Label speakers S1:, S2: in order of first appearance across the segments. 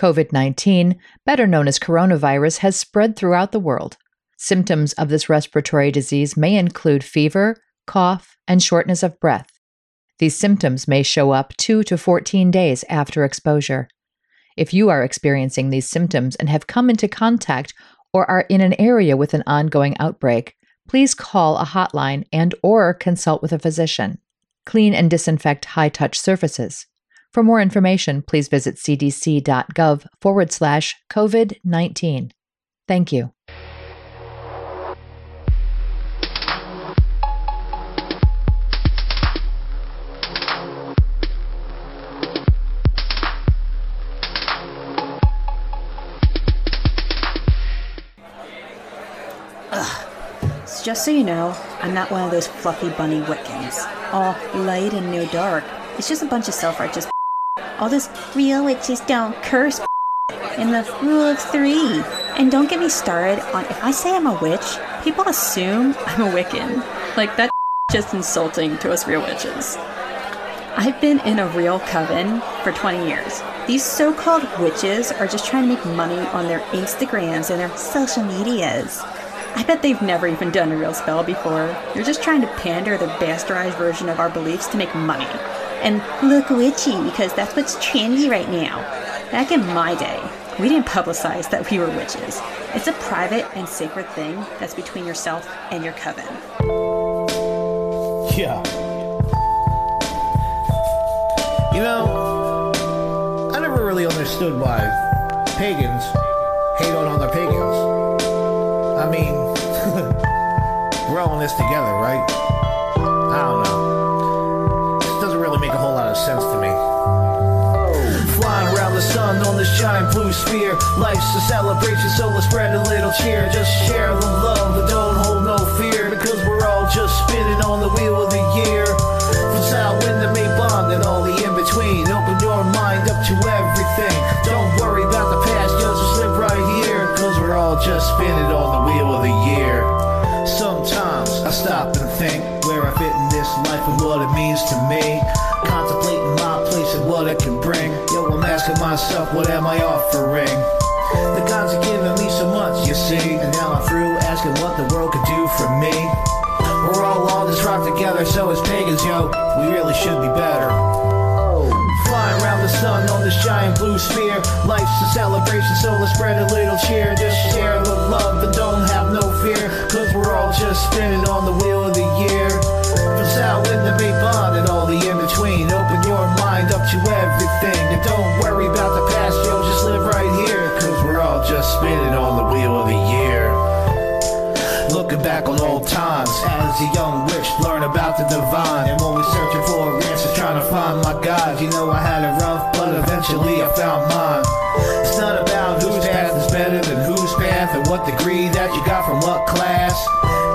S1: COVID 19, better known as coronavirus, has spread throughout the world. Symptoms of this respiratory disease may include fever, cough, and shortness of breath. These symptoms may show up 2 to 14 days after exposure. If you are experiencing these symptoms and have come into contact or are in an area with an ongoing outbreak, please call a hotline and or consult with a physician. Clean and disinfect high-touch surfaces. For more information, please visit cdc.gov forward slash COVID 19. Thank you.
S2: Just so you know, I'm not one of those fluffy bunny Wiccans. All light and no dark. It's just a bunch of self-righteous All this real witches don't curse in the rule of three. And don't get me started on if I say I'm a witch, people assume I'm a Wiccan. Like that's just insulting to us real witches. I've been in a real coven for 20 years. These so called witches are just trying to make money on their Instagrams and their social medias. I bet they've never even done a real spell before. They're just trying to pander the bastardized version of our beliefs to make money. And look witchy because that's what's trendy right now. Back in my day, we didn't publicize that we were witches. It's a private and sacred thing that's between yourself and your coven.
S3: Yeah. You know, I never really understood why pagans hate on other pagans. I mean, we're all in this together, right? I don't know. Sense to me. Flying around the sun on this giant blue sphere. Life's a celebration, so let's spread a little cheer. Just share the love, but don't hold no fear. Because we're all just spinning on the wheel of the year. From Samhain to May bond and all the in between. Open your mind up to everything. Don't worry about the past, just live right here. Cause we're all just spinning on the wheel of the year. Sometimes I stop and think where I fit in this life and what it means to me. What it can bring. Yo, I'm asking myself, what am I offering? The gods are giving me so much, you see. And now I'm through asking what the world could do for me. We're all on this rock together, so as pagans, yo, we really should be better. Flying around the sun on this giant blue sphere. Life's a celebration, so let's spread a little cheer. Just share the love and don't have no fear. Cause we're all just spinning on the wheel everything. And don't worry about the past, yo, just live right here. Cause we're all just spinning on the wheel of the year. Looking back on old times as a young witch, learn about the divine. And always searching for answers, trying to find my God. You know I had it rough, but eventually I found mine. It's not about whose path is better than whose path, or what degree that you got from what class.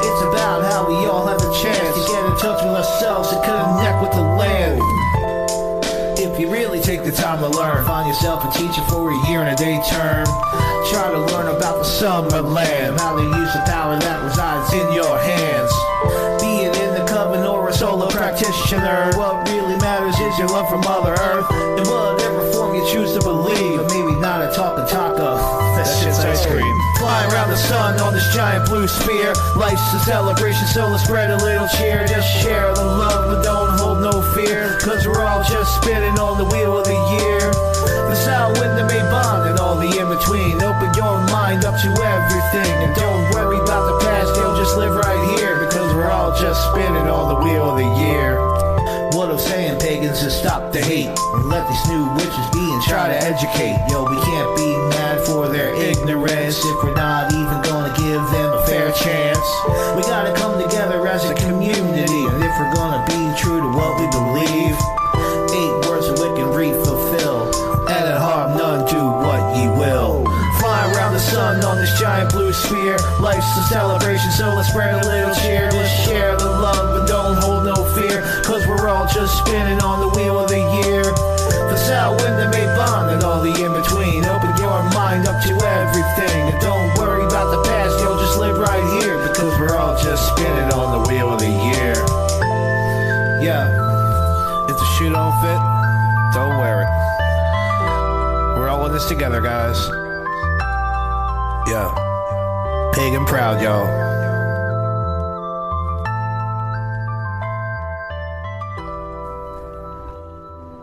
S3: It's about how we all have the chance to get in touch with ourselves and connect with the land. The time to learn, find yourself a teacher for a year and a day term. Try to learn about the summer land, how to use the power that resides in your hands. Being in the coven or a solo practitioner, what really matters is your love for Mother Earth. In whatever form you choose to believe, but maybe not a talking taco. That shit's ice cream. Flying around the sun on this giant blue sphere. Life's a celebration, so let's spread a little cheer. Just share the love, but don't fear. Cause we're all just spinning on the wheel of the year. The Samhain that Mabon and all the in between. Open your mind up to everything. And don't worry about the past, you'll just live right here. Because we're all just spinning on the wheel of the year. What I'm saying, pagans, is stop the hate and let these new witches be and try to educate. Yo, we can't be mad for their ignorance if we're not even gonna give them a fair chance. We gotta come together as a community, and if we're gonna be a celebration, so let's spread a little cheer. Let's share the love and don't hold no fear. Cause we're all just spinning on the wheel of the year. The Samhain that may bond and all the in between. Open your mind up to everything. And don't worry about the past, you'll just live right here. Because we're all just spinning on the wheel of the year. Yeah. If the shoe don't fit, don't wear it. We're all in this together, guys. Pagan proud, y'all.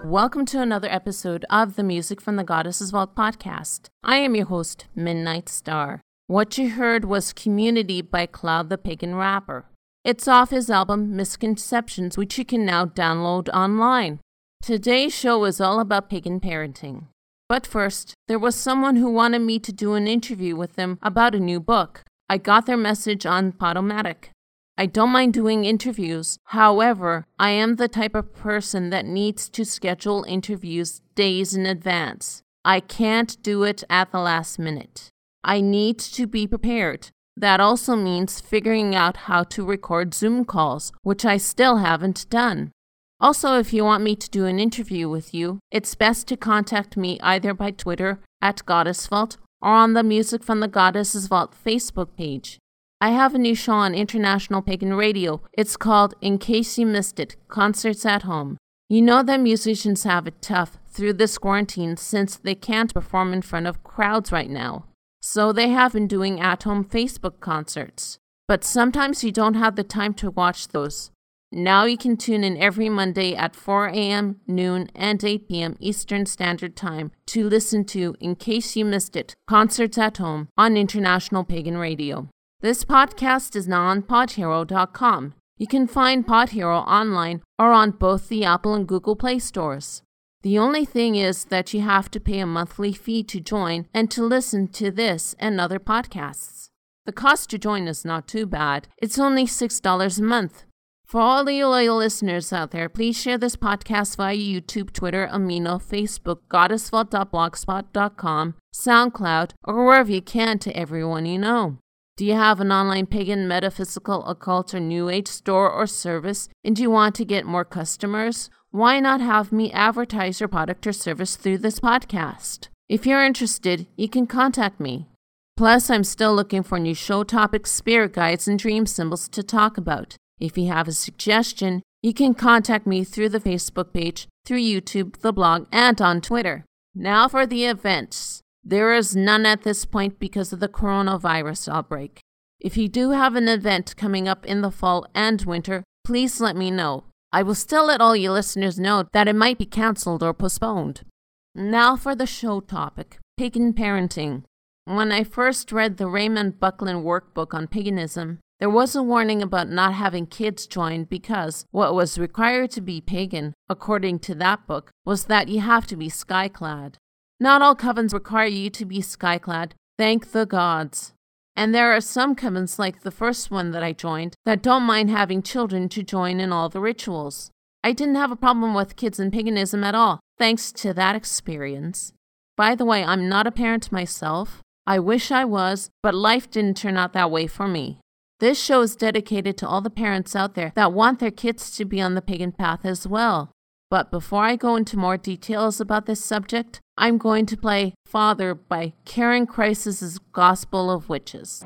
S4: Welcome to another episode of the Music from the Goddess's Vault podcast. I am your host, Midnight Star. What you heard was Community by Cloud the Pagan Rapper. It's off his album Misconceptions, which you can now download online. Today's show is all about pagan parenting. But first, there was someone who wanted me to do an interview with them about a new book. I got their message on Podomatic. I don't mind doing interviews. However, I am the type of person that needs to schedule interviews days in advance. I can't do it at the last minute. I need to be prepared. That also means figuring out how to record Zoom calls, which I still haven't done. Also, if you want me to do an interview with you, it's best to contact me either by Twitter at Goddess Vault or on the Music from the Goddess's Vault Facebook page. I have a new show on International Pagan Radio. It's called In Case You Missed It Concerts at Home. You know that musicians have it tough through this quarantine since they can't perform in front of crowds right now. So they have been doing at home Facebook concerts. But sometimes you don't have the time to watch those. Now you can tune in every Monday at 4 a.m., noon, and 8 p.m. Eastern Standard Time to listen to In Case You Missed It Concerts at Home on International Pagan Radio. This podcast is now on podhero.com. You can find Podhero online or on both the Apple and Google Play stores. The only thing is that you have to pay a monthly fee to join and to listen to this and other podcasts. The cost to join is not too bad. It's only $6 a month. For all the loyal listeners out there, please share this podcast via YouTube, Twitter, Amino, Facebook, goddessvault.blogspot.com, SoundCloud, or wherever you can to everyone you know. Do you have an online pagan, metaphysical, occult, or new age store or service and do you want to get more customers? Why not have me advertise your product or service through this podcast? If you're interested, you can contact me. Plus, I'm still looking for new show topics, spirit guides, and dream symbols to talk about. If you have a suggestion, you can contact me through the Facebook page, through YouTube, the blog, and on Twitter. Now for the events. There is none at this point because of the coronavirus outbreak. If you do have an event coming up in the fall and winter, please let me know. I will still let all you listeners know that it might be cancelled or postponed. Now for the show topic pagan parenting. When I first read the Raymond Buckland workbook on paganism, there was a warning about not having kids join because what was required to be pagan, according to that book, was that you have to be skyclad. Not all covens require you to be skyclad, thank the gods. And there are some covens, like the first one that I joined, that don't mind having children to join in all the rituals. I didn't have a problem with kids and paganism at all, thanks to that experience. By the way, I'm not a parent myself. I wish I was, but life didn't turn out that way for me. This show is dedicated to all the parents out there that want their kids to be on the pagan path as well. But before I go into more details about this subject, I'm going to play Father by Karyn Crisis' Gospel of Witches.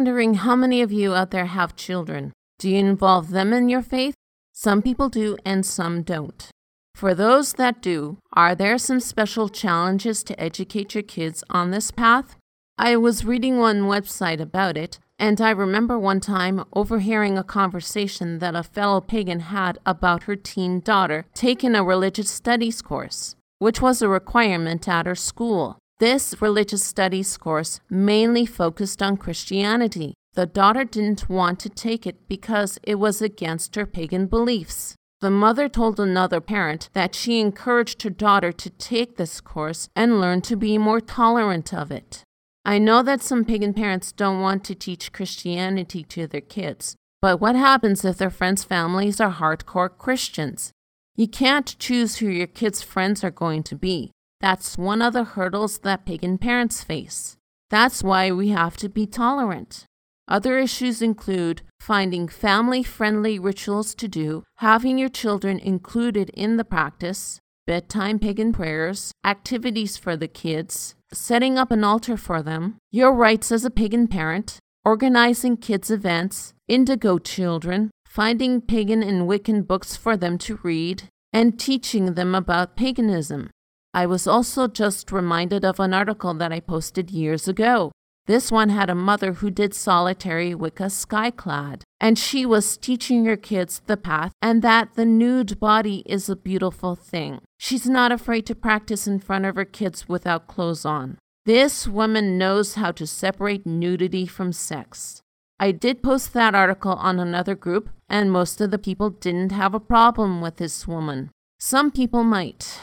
S4: Wondering how many of you out there have children. Do you involve them in your faith? Some people do and some don't. For those that do, are there some special challenges to educate your kids on this path? I was reading one website about it, and I remember one time overhearing a conversation that a fellow pagan had about her teen daughter taking a religious studies course, which was a requirement at her school. This religious studies course mainly focused on Christianity. The daughter didn't want to take it because it was against her pagan beliefs. The mother told another parent that she encouraged her daughter to take this course and learn to be more tolerant of it. I know that some pagan parents don't want to teach Christianity to their kids, but what happens if their friends' families are hardcore Christians? You can't choose who your kids' friends are going to be. That's one of the hurdles that pagan parents face. That's why we have to be tolerant. Other issues include finding family friendly rituals to do, having your children included in the practice, bedtime pagan prayers, activities for the kids, setting up an altar for them, your rights as a pagan parent, organizing kids' events, indigo children, finding pagan and Wiccan books for them to read, and teaching them about paganism. I was also just reminded of an article that I posted years ago. This one had a mother who did solitary Wicca skyclad, and she was teaching her kids the path and that the nude body is a beautiful thing. She's not afraid to practice in front of her kids without clothes on. This woman knows how to separate nudity from sex. I did post that article on another group, and most of the people didn't have a problem with this woman. Some people might.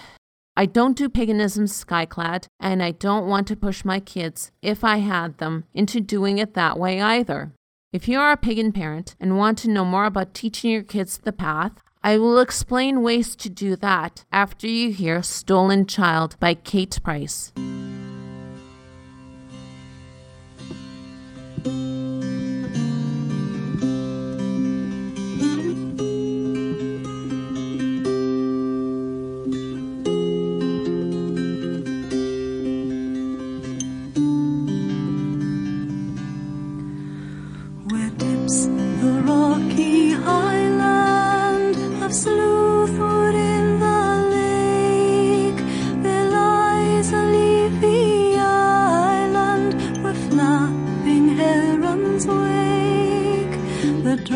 S4: I don't do paganism skyclad, and I don't want to push my kids, if I had them, into doing it that way either. If you are a pagan parent and want to know more about teaching your kids the path, I will explain ways to do that after you hear Stolen Child by Kate Price.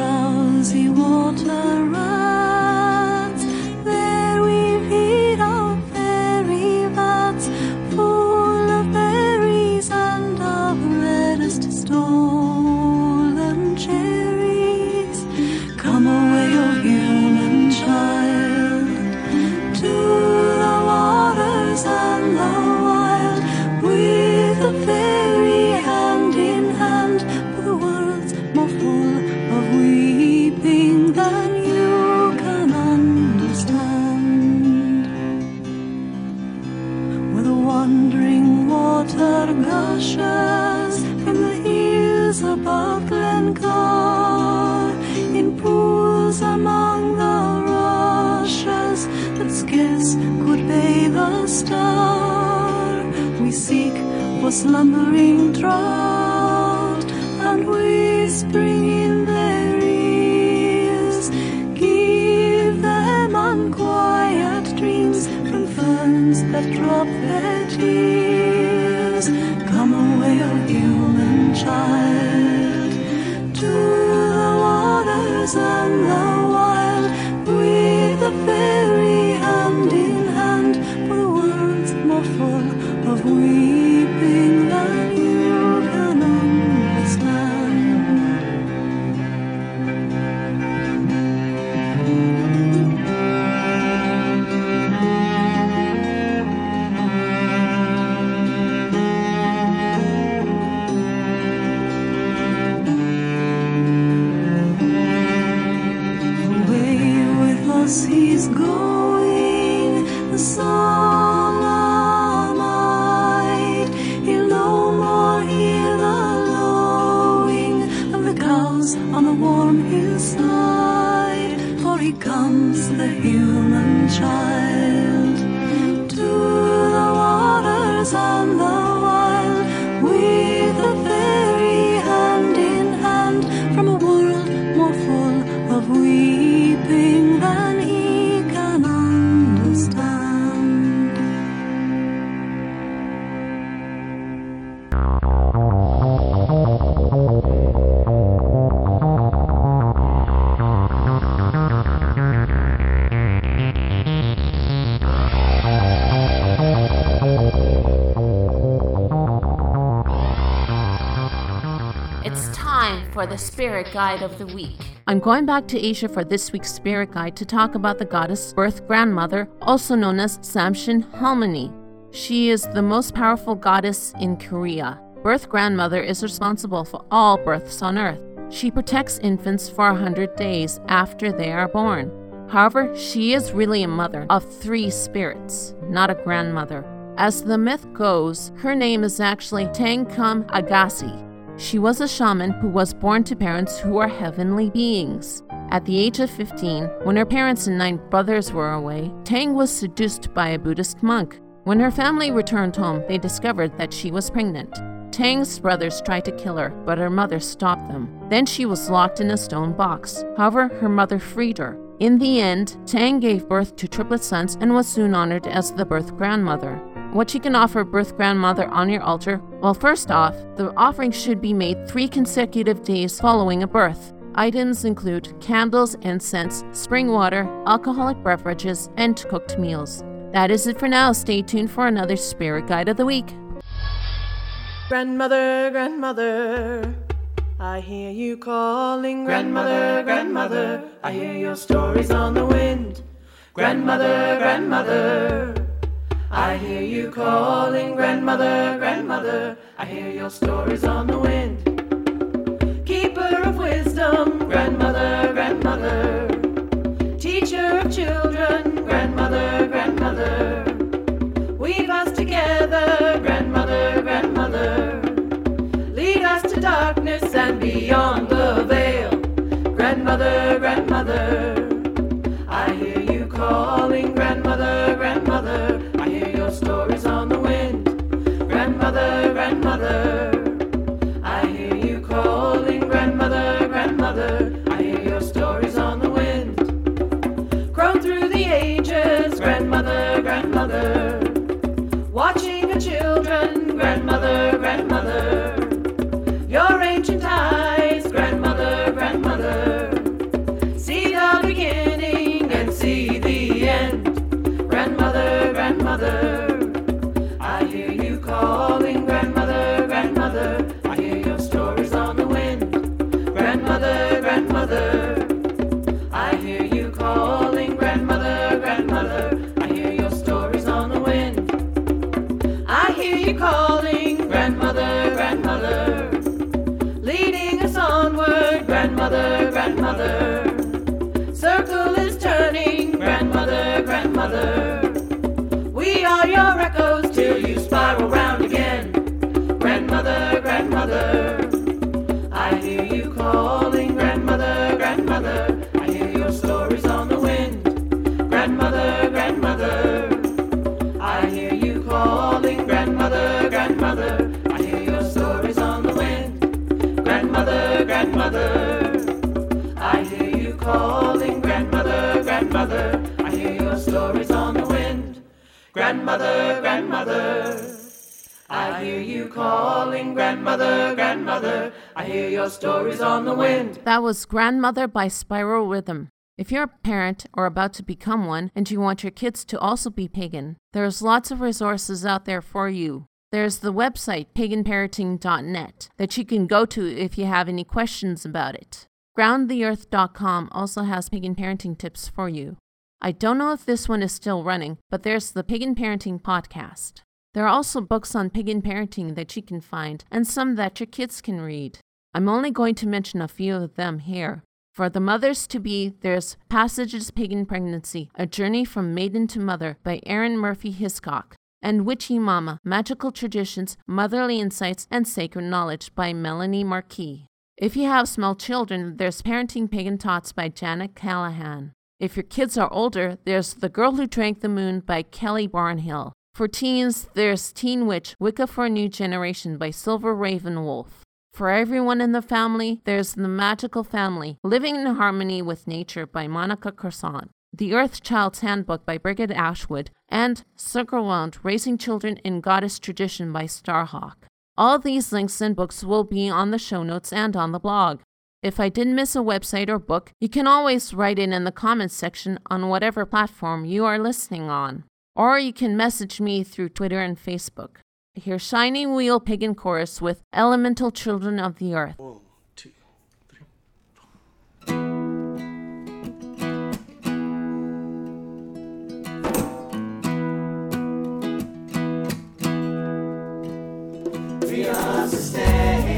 S5: Drowsy water slumbering trout
S4: It's time for the spirit guide of the week. I'm going back to Asia for this week's spirit guide to talk about the goddess birth grandmother, also known as Samshin Halmoni. She is the most powerful goddess in Korea. Birth grandmother is responsible for all births on earth. She protects infants for a 100 days after they are born. However, she is really a mother of three spirits, not a grandmother. As the myth goes, her name is actually Tangkum Agassi, she was a shaman who was born to parents who were heavenly beings. At the age of 15, when her parents and nine brothers were away, Tang was seduced by a Buddhist monk. When her family returned home, they discovered that she was pregnant. Tang's brothers tried to kill her, but her mother stopped them. Then she was locked in a stone box. However, her mother freed her. In the end, Tang gave birth to triplet sons and was soon honored as the birth grandmother. What you can offer birth grandmother on your altar? Well, first off, the offering should be made three consecutive days following a birth. Items include candles, incense, spring water, alcoholic beverages, and cooked meals. That is it for now. Stay tuned for another Spirit Guide of the Week.
S6: Grandmother, grandmother, I hear you calling. Grandmother, grandmother, I hear your stories on the wind. Grandmother, grandmother, I hear you calling, grandmother, grandmother. I hear your stories on the wind. Keeper of wisdom, grandmother, grandmother. Teacher of children, grandmother, grandmother. Weave us together, grandmother, grandmother. Lead us to darkness and beyond You calling, grandmother, grandmother. Leading us onward, grandmother, grandmother. Circle is turning, grandmother, grandmother. We are your echoes till you spiral round grandmother. I hear you calling, grandmother, grandmother. I hear your stories on the wind, grandmother, grandmother. I hear you calling, grandmother, grandmother. I hear your stories on the wind.
S4: That was Grandmother by Spiral Rhythm. If you're a parent or about to become one and you want your kids to also be pagan, there's lots of resources out there for you. There's the website paganparenting.net that you can go to if you have any questions about it. Groundtheearth.com also has pagan parenting tips for you. I don't know if this one is still running, but there's the Pagan Parenting podcast. There are also books on pagan parenting that you can find and some that your kids can read. I'm only going to mention a few of them here. For the mothers to be, there's Passages Pagan Pregnancy, A Journey from Maiden to Mother by Arin Murphy Hiscock, and Witchy Mama, Magical Traditions, Motherly Insights, and Sacred Knowledge by Melanie Marquis. If you have small children, there's Parenting Pagan Tots by Janet Callahan. If your kids are older, there's The Girl Who Drank the Moon by Kelly Barnhill. For teens, there's Teen Witch, Wicca for a New Generation by Silver Raven Wolf. For everyone in the family, there's The Magical Family, Living in Harmony with Nature by Monica Croissant. The Earth Child's Handbook by Brigitte Ashwood, and Circle Round, Raising Children in Goddess Tradition by Starhawk. All these links and books will be on the show notes and on the blog. If I did miss a website or book, you can always write in in the comments section on whatever platform you are listening on. Or you can message me through Twitter and Facebook. Here's Shining Wheel Pagan Chorus with Elemental Children of the Earth.
S7: One,
S5: Just remember, we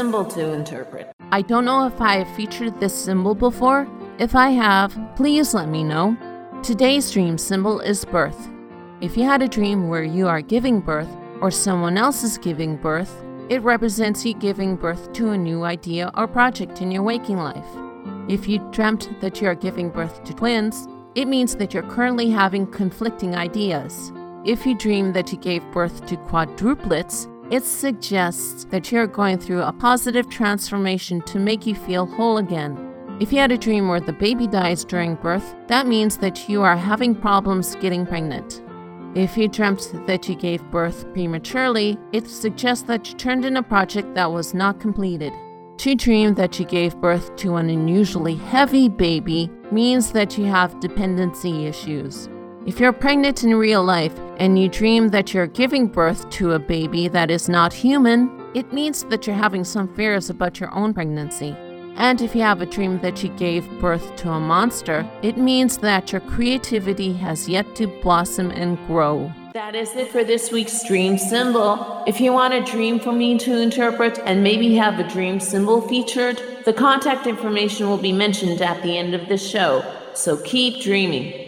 S4: symbol to interpret. I don't know if I have featured this symbol before. If I have, please let me know. Today's dream symbol is birth. If you had a dream where you are giving birth or someone else is giving birth, it represents you giving birth to a new idea or project in your waking life. If you dreamt that you are giving birth to twins, it means that you're currently having conflicting ideas. If you dream that you gave birth to quadruplets, it suggests that you're going through a positive transformation to make you feel whole again. If you had a dream where the baby dies during birth, that means that you are having problems getting pregnant. If you dreamt that you gave birth prematurely, it suggests that you turned in a project that was not completed. To dream that you gave birth to an unusually heavy baby means that you have dependency issues. If you're pregnant in real life and you dream that you're giving birth to a baby that is not human, it means that you're having some fears about your own pregnancy. And if you have a dream that you gave birth to a monster, it means that your creativity has yet to blossom and grow. That is it for this week's dream symbol. If you want a dream for me to interpret and maybe have a dream symbol featured, the contact information will be mentioned at the end of this show. So keep dreaming.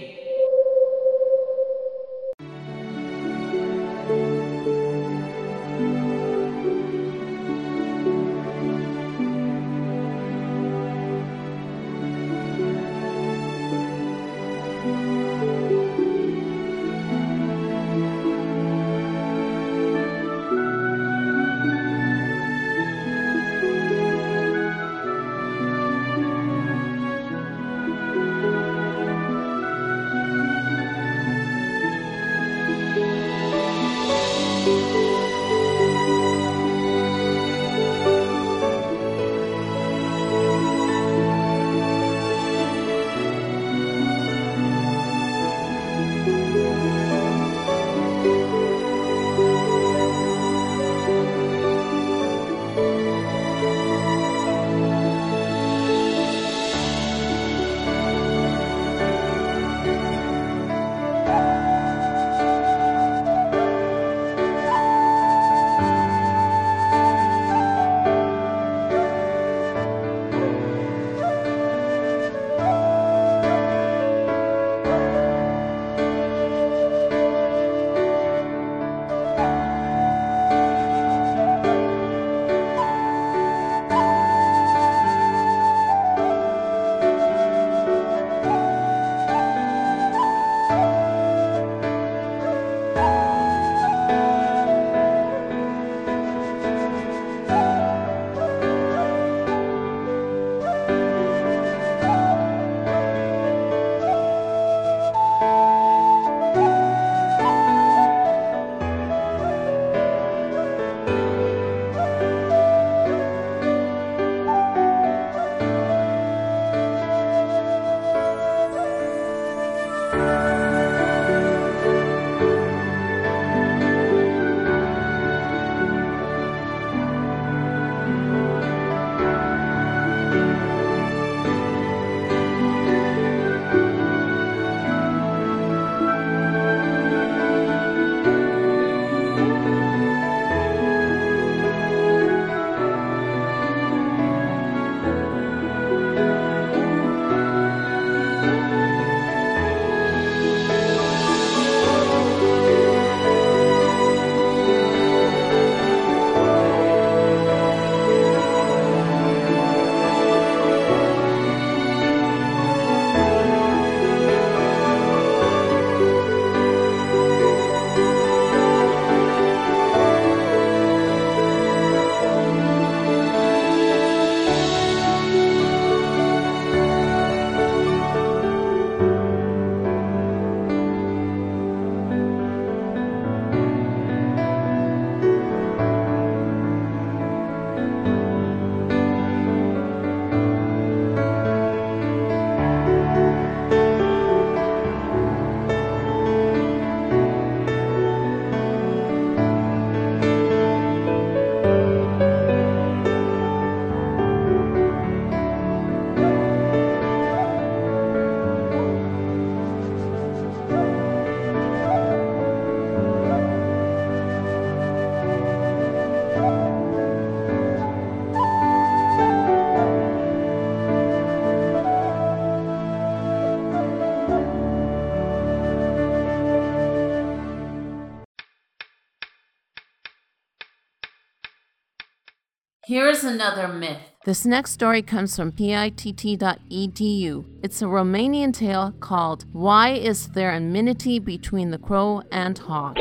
S4: Another myth. This next story comes from pitt.edu. It's a Romanian tale called Why Is There Enmity Between the Crow and Hawk?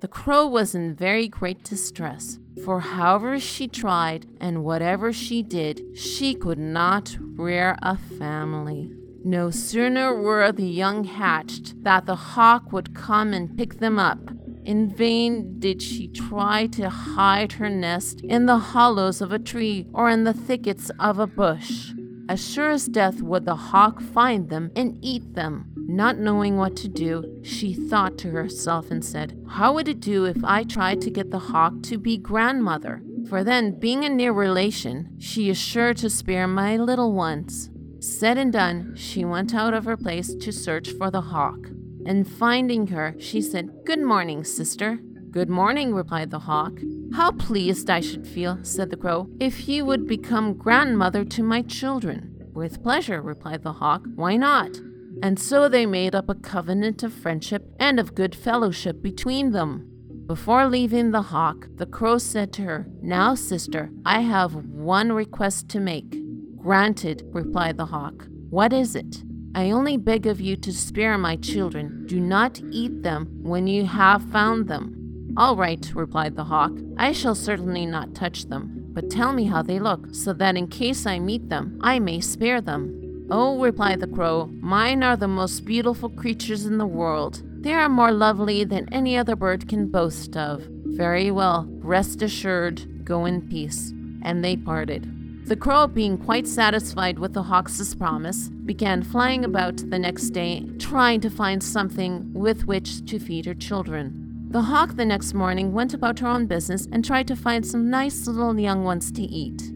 S4: The crow was in very great distress, for however she tried and whatever she did, she could not rear a family. No sooner were the young hatched that the hawk would come and pick them up. In vain did she try to hide her nest in the hollows of a tree or in the thickets of a bush. As sure as death would the hawk find them and eat them. Not knowing what to do, she thought to herself and said, How would it do if I tried to get the hawk to be grandmother? For then, being a near relation, she is sure to spare my little ones. Said and done, she went out of her place to search for the hawk. And finding her, she said, Good morning, sister. Good morning, replied the hawk. How pleased I should feel, said the crow, if you would become grandmother to my children. With pleasure, replied the hawk. Why not? And so they made up a covenant of friendship and of good fellowship between them. Before leaving the hawk, the crow said to her, Now, sister, I have one request to make. Granted, replied the hawk. What is it? I only beg of you to spare my children. Do not eat them when you have found them. All right, replied the hawk. I shall certainly not touch them, but tell me how they look, so that in case I meet them, I may spare them. Oh, replied the crow, mine are the most beautiful creatures in the world. They are more lovely than any other bird can boast of. Very well, rest assured, go in peace. And they parted. The crow, being quite satisfied with the hawk's promise, began flying about the next day, trying to find something with which to feed her children. The hawk the next morning went about her own business and tried to find some nice little young ones to eat.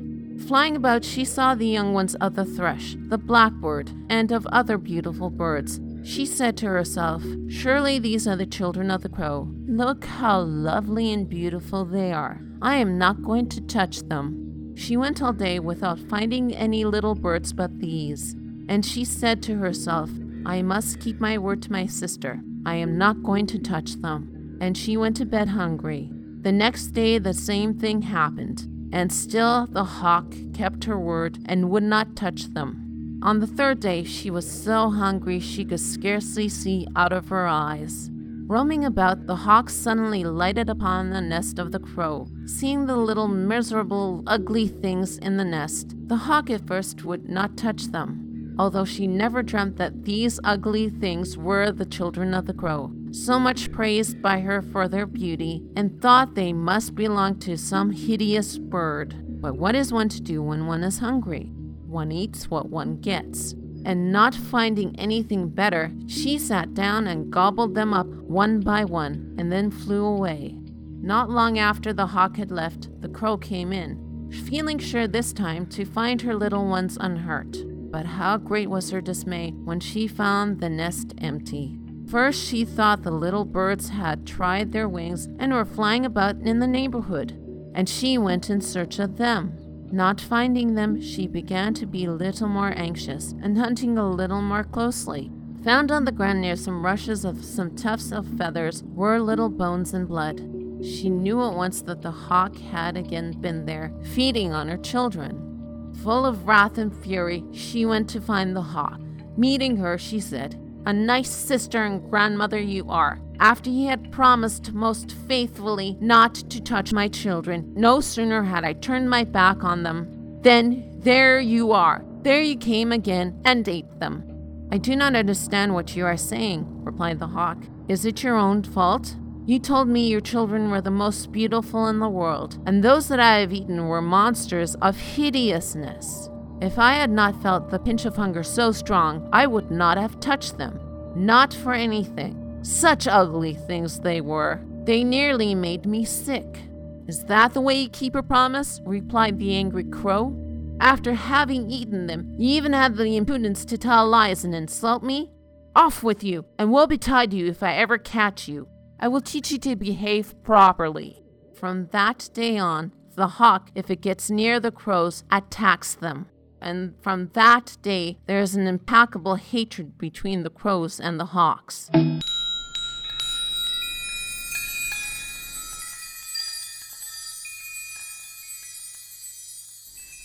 S4: Flying about, she saw the young ones of the thrush, the blackbird, and of other beautiful birds. She said to herself, Surely these are the children of the crow. Look how lovely and beautiful they are. I am not going to touch them. She went all day without finding any little birds but these. And she said to herself, I must keep my word to my sister. I am not going to touch them. And she went to bed hungry. The next day, the same thing happened. And still the hawk kept her word and would not touch them. On the third day, she was so hungry she could scarcely see out of her eyes. Roaming about, the hawk suddenly lighted upon the nest of the crow. Seeing the little miserable, ugly things in the nest, the hawk at first would not touch them, although she never dreamt that these ugly things were the children of the crow so much praised by her for their beauty, and thought they must belong to some hideous bird. But what is one to do when one is hungry? One eats what one gets. And not finding anything better, she sat down and gobbled them up one by one, and then flew away. Not long after the hawk had left, the crow came in, feeling sure this time to find her little ones unhurt. But how great was her dismay when she found the nest empty. First, she thought the little birds had tried their wings and were flying about in the neighborhood, and she went in search of them. Not finding them, she began to be a little more anxious and hunting a little more closely. Found on the ground near some rushes of some tufts of feathers were little bones and blood. She knew at once that the hawk had again been there, feeding on her children. Full of wrath and fury, she went to find the hawk. Meeting her, she said, a nice sister and grandmother you are. After he had promised most faithfully not to touch my children, no sooner had I turned my back on them, then there you are. There you came again and ate them. I do not understand what you are saying, replied the hawk. Is it your own fault? You told me your children were the most beautiful in the world, and those that I have eaten were monsters of hideousness. If I had not felt the pinch of hunger so strong, I would not have touched them. Not for anything. Such ugly things they were. They nearly made me sick. Is that the way you keep a promise? replied the angry crow. After having eaten them, you even had the impudence to tell lies and insult me? Off with you, and woe betide you if I ever catch you. I will teach you to behave properly. From that day on, the hawk, if it gets near the crows, attacks them and from that day, there is an implacable hatred between the crows and the hawks.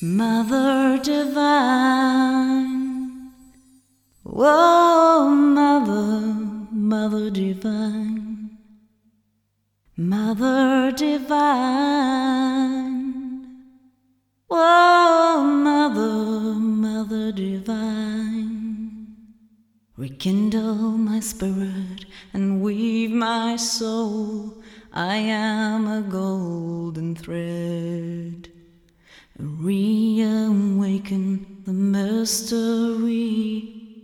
S5: Mother Divine, oh Mother, Mother Divine, Mother Divine whoa, mother, mother divine. Rekindle my spirit and weave my soul. I am a golden thread. Reawaken the mystery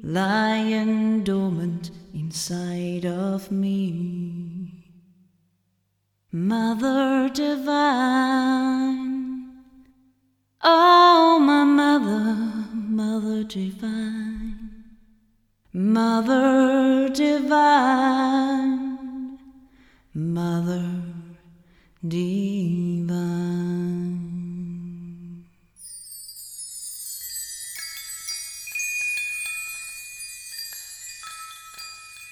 S5: lying dormant inside of me. Mother divine, oh, my mother, mother divine, mother divine, mother divine.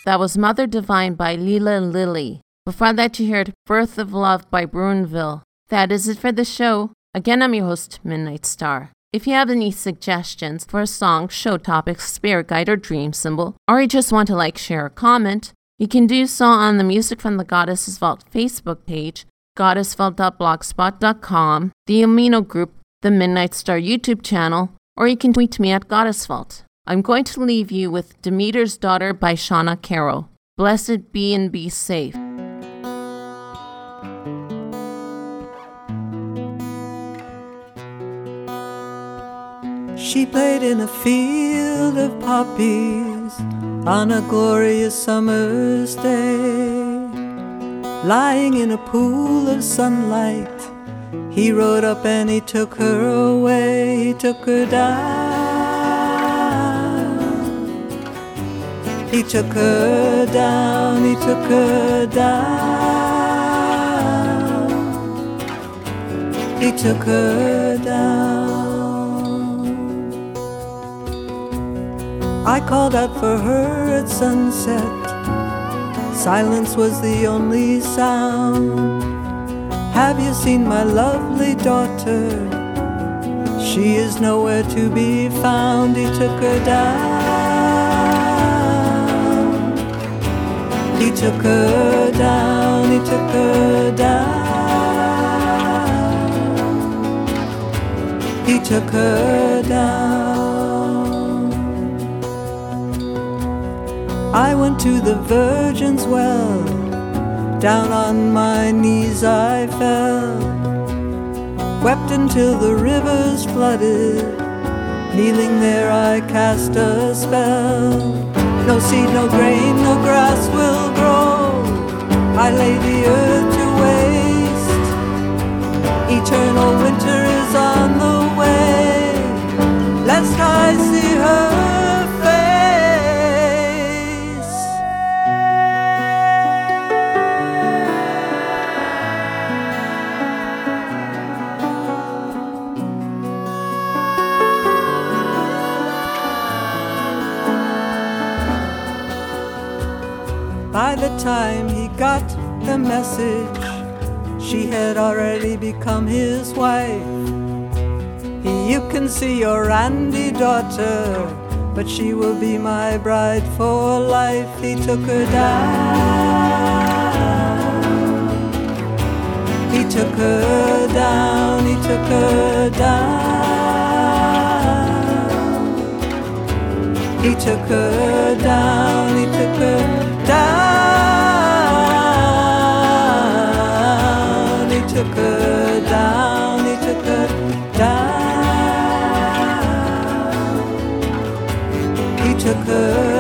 S4: That was Mother Divine by Lila Lily. Before that, you heard Birth of Love by BrunuhVille. That is it for the show. Again, I'm your host, Midnight Star. If you have any suggestions for a song, show topic, spirit guide, or dream symbol, or you just want to like, share, or comment, you can do so on the Music from the Goddesses Vault Facebook page, goddessvault.blogspot.com, the Amino Group, the Midnight Star YouTube channel, or you can tweet me at Goddess Vault. I'm going to leave you with Demeter's Daughter by Shawna Carol. Blessed be and be safe.
S8: She played in a field of poppies on a glorious summer's day. Lying in a pool of sunlight, he rode up and he took her away. He took her down. He took her down. He took her down. He took her down. I called out for her at sunset. Silence was the only sound. Have you seen my lovely daughter? She is nowhere to be found. He took her down. He took her down. He took her down. He took her down. I went to the Virgin's well. Down on my knees I fell. Wept until the rivers flooded. Kneeling there I cast a spell. No seed, no grain, no grass will grow. I lay the earth to waste. Eternal winter is on the way. Lest I see her the time he got the message, she had already become his wife. You can see your Randy daughter, but she will be my bride for life. He took her down. He took her down. He took her down. He took her down. He took her down. He took her down. He took her down. He took her.